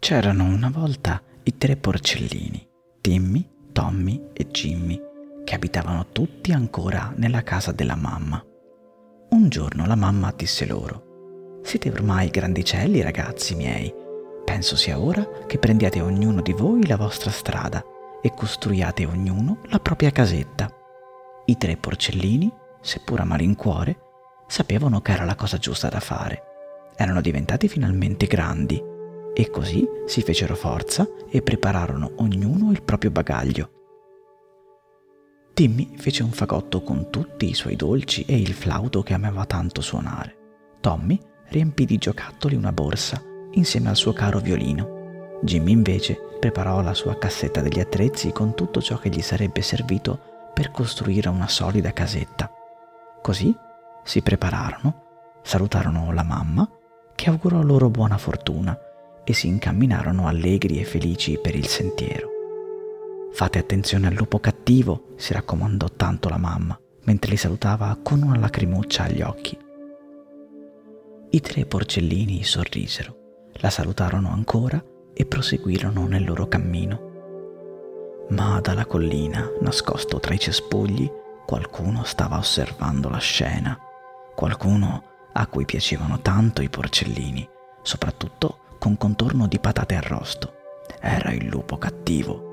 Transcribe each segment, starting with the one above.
C'erano una volta i tre porcellini, Timmy, Tommy e Jimmy, che abitavano tutti ancora nella casa della mamma. Un giorno la mamma disse loro, Siete ormai grandicelli ragazzi miei, penso sia ora che prendiate ognuno di voi la vostra strada e costruiate ognuno la propria casetta. I tre porcellini, seppur a malincuore, sapevano che era la cosa giusta da fare. Erano diventati finalmente grandi e così si fecero forza e prepararono ognuno il proprio bagaglio. Timmy fece un fagotto con tutti i suoi dolci e il flauto che amava tanto suonare. Tommy riempì di giocattoli una borsa insieme al suo caro violino. Jimmy invece preparò la sua cassetta degli attrezzi con tutto ciò che gli sarebbe servito per costruire una solida casetta. Così si prepararono, salutarono la mamma, che augurò loro buona fortuna e si incamminarono allegri e felici per il sentiero. Fate attenzione al lupo cattivo, si raccomandò tanto la mamma, mentre li salutava con una lacrimuccia agli occhi. I tre porcellini sorrisero, la salutarono ancora e proseguirono nel loro cammino. Ma dalla collina, nascosto tra i cespugli, qualcuno stava osservando la scena, qualcuno a cui piacevano tanto i porcellini, soprattutto con contorno di patate arrosto. Era il lupo cattivo.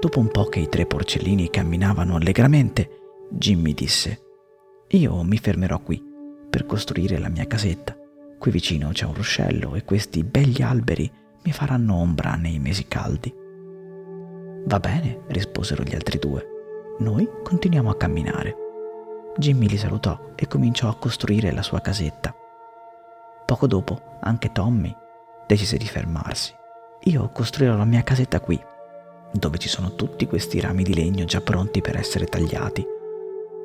Dopo un po' che i tre porcellini camminavano allegramente, Jimmy disse, Io mi fermerò qui per costruire la mia casetta. Qui vicino c'è un ruscello e questi begli alberi mi faranno ombra nei mesi caldi. Va bene, risposero gli altri due. Noi continuiamo a camminare. Jimmy li salutò e cominciò a costruire la sua casetta. Poco dopo anche Tommy decise di fermarsi. Io costruirò la mia casetta qui, dove ci sono tutti questi rami di legno già pronti per essere tagliati.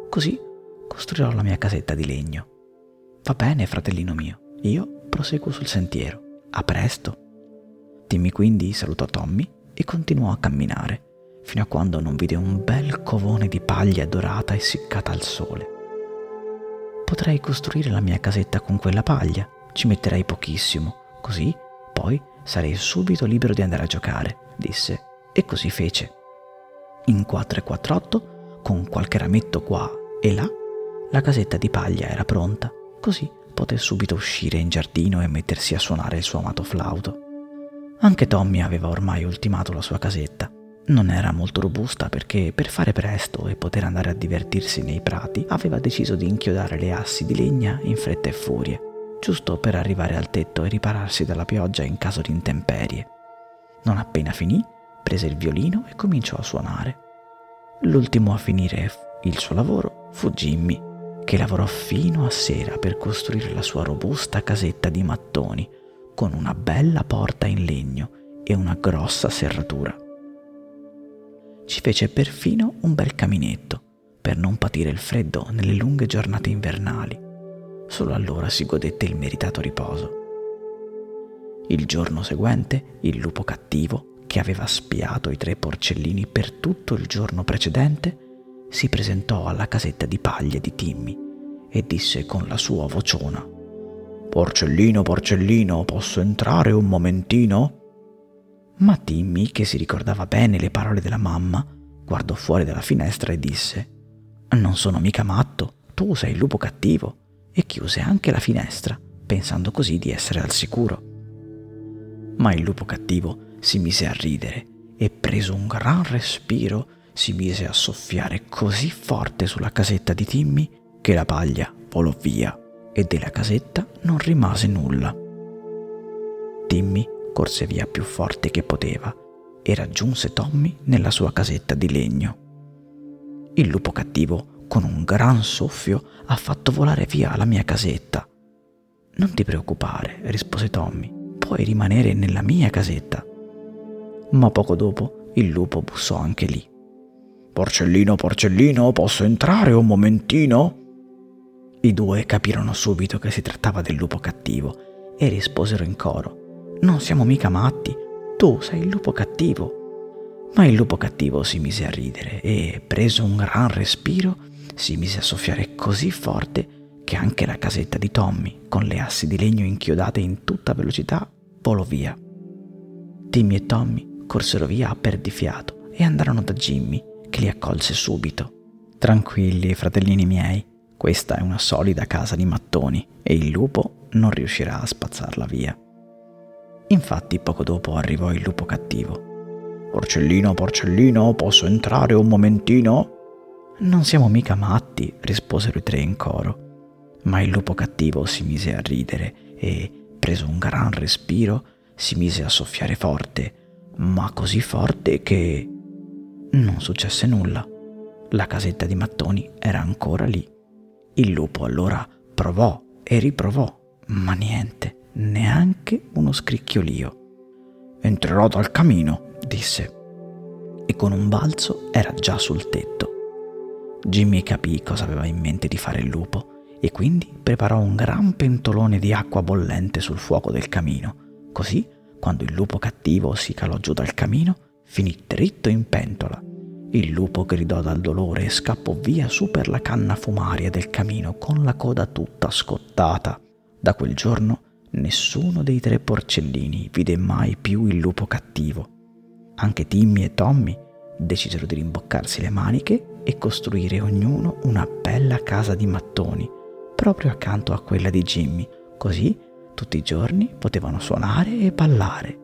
Così costruirò la mia casetta di legno. Va bene, fratellino mio, io proseguo sul sentiero. A presto. Timmy quindi salutò Tommy e continuò a camminare, fino a quando non vide un bel covone di paglia dorata essiccata al sole. Potrei costruire la mia casetta con quella paglia, ci metterei pochissimo, così poi sarei subito libero di andare a giocare, disse, e così fece. In 4 e 48, con qualche rametto qua e là, la casetta di paglia era pronta, così poté subito uscire in giardino e mettersi a suonare il suo amato flauto. Anche Tommy aveva ormai ultimato la sua casetta. Non era molto robusta perché per fare presto e poter andare a divertirsi nei prati aveva deciso di inchiodare le assi di legna in fretta e furia giusto per arrivare al tetto e ripararsi dalla pioggia in caso di intemperie. Non appena finì, prese il violino e cominciò a suonare. L'ultimo a finire il suo lavoro fu Jimmy, che lavorò fino a sera per costruire la sua robusta casetta di mattoni, con una bella porta in legno e una grossa serratura. Ci fece perfino un bel caminetto, per non patire il freddo nelle lunghe giornate invernali Solo allora si godette il meritato riposo. Il giorno seguente, il lupo cattivo, che aveva spiato i tre porcellini per tutto il giorno precedente, si presentò alla casetta di paglia di Timmy e disse con la sua vociona Porcellino, porcellino, posso entrare un momentino? Ma Timmy, che si ricordava bene le parole della mamma, guardò fuori dalla finestra e disse Non sono mica matto, tu sei il lupo cattivo e chiuse anche la finestra, pensando così di essere al sicuro. Ma il lupo cattivo si mise a ridere e preso un gran respiro si mise a soffiare così forte sulla casetta di Timmy che la paglia volò via e della casetta non rimase nulla. Timmy corse via più forte che poteva e raggiunse Tommy nella sua casetta di legno. Il lupo cattivo con un gran soffio ha fatto volare via la mia casetta. Non ti preoccupare, rispose Tommy, puoi rimanere nella mia casetta. Ma poco dopo il lupo bussò anche lì. Porcellino, porcellino, posso entrare un momentino? I due capirono subito che si trattava del lupo cattivo e risposero in coro. Non siamo mica matti, tu sei il lupo cattivo. Ma il lupo cattivo si mise a ridere e, preso un gran respiro, si mise a soffiare così forte che anche la casetta di Tommy, con le assi di legno inchiodate in tutta velocità, volò via. Timmy e Tommy corsero via a perdifiato e andarono da Jimmy, che li accolse subito. Tranquilli, fratellini miei, questa è una solida casa di mattoni e il lupo non riuscirà a spazzarla via. Infatti poco dopo arrivò il lupo cattivo. Porcellino, porcellino, posso entrare un momentino? Non siamo mica matti, risposero i tre in coro. Ma il lupo cattivo si mise a ridere e, preso un gran respiro, si mise a soffiare forte, ma così forte che non successe nulla. La casetta di mattoni era ancora lì. Il lupo allora provò e riprovò, ma niente, neanche uno scricchiolio. Entrerò dal camino, disse, e con un balzo era già sul tetto. Jimmy capì cosa aveva in mente di fare il lupo e quindi preparò un gran pentolone di acqua bollente sul fuoco del camino. Così, quando il lupo cattivo si calò giù dal camino, finì dritto in pentola. Il lupo gridò dal dolore e scappò via su per la canna fumaria del camino con la coda tutta scottata. Da quel giorno nessuno dei tre porcellini vide mai più il lupo cattivo. Anche Timmy e Tommy decisero di rimboccarsi le maniche e costruire ognuno una bella casa di mattoni, proprio accanto a quella di Jimmy, così tutti i giorni potevano suonare e ballare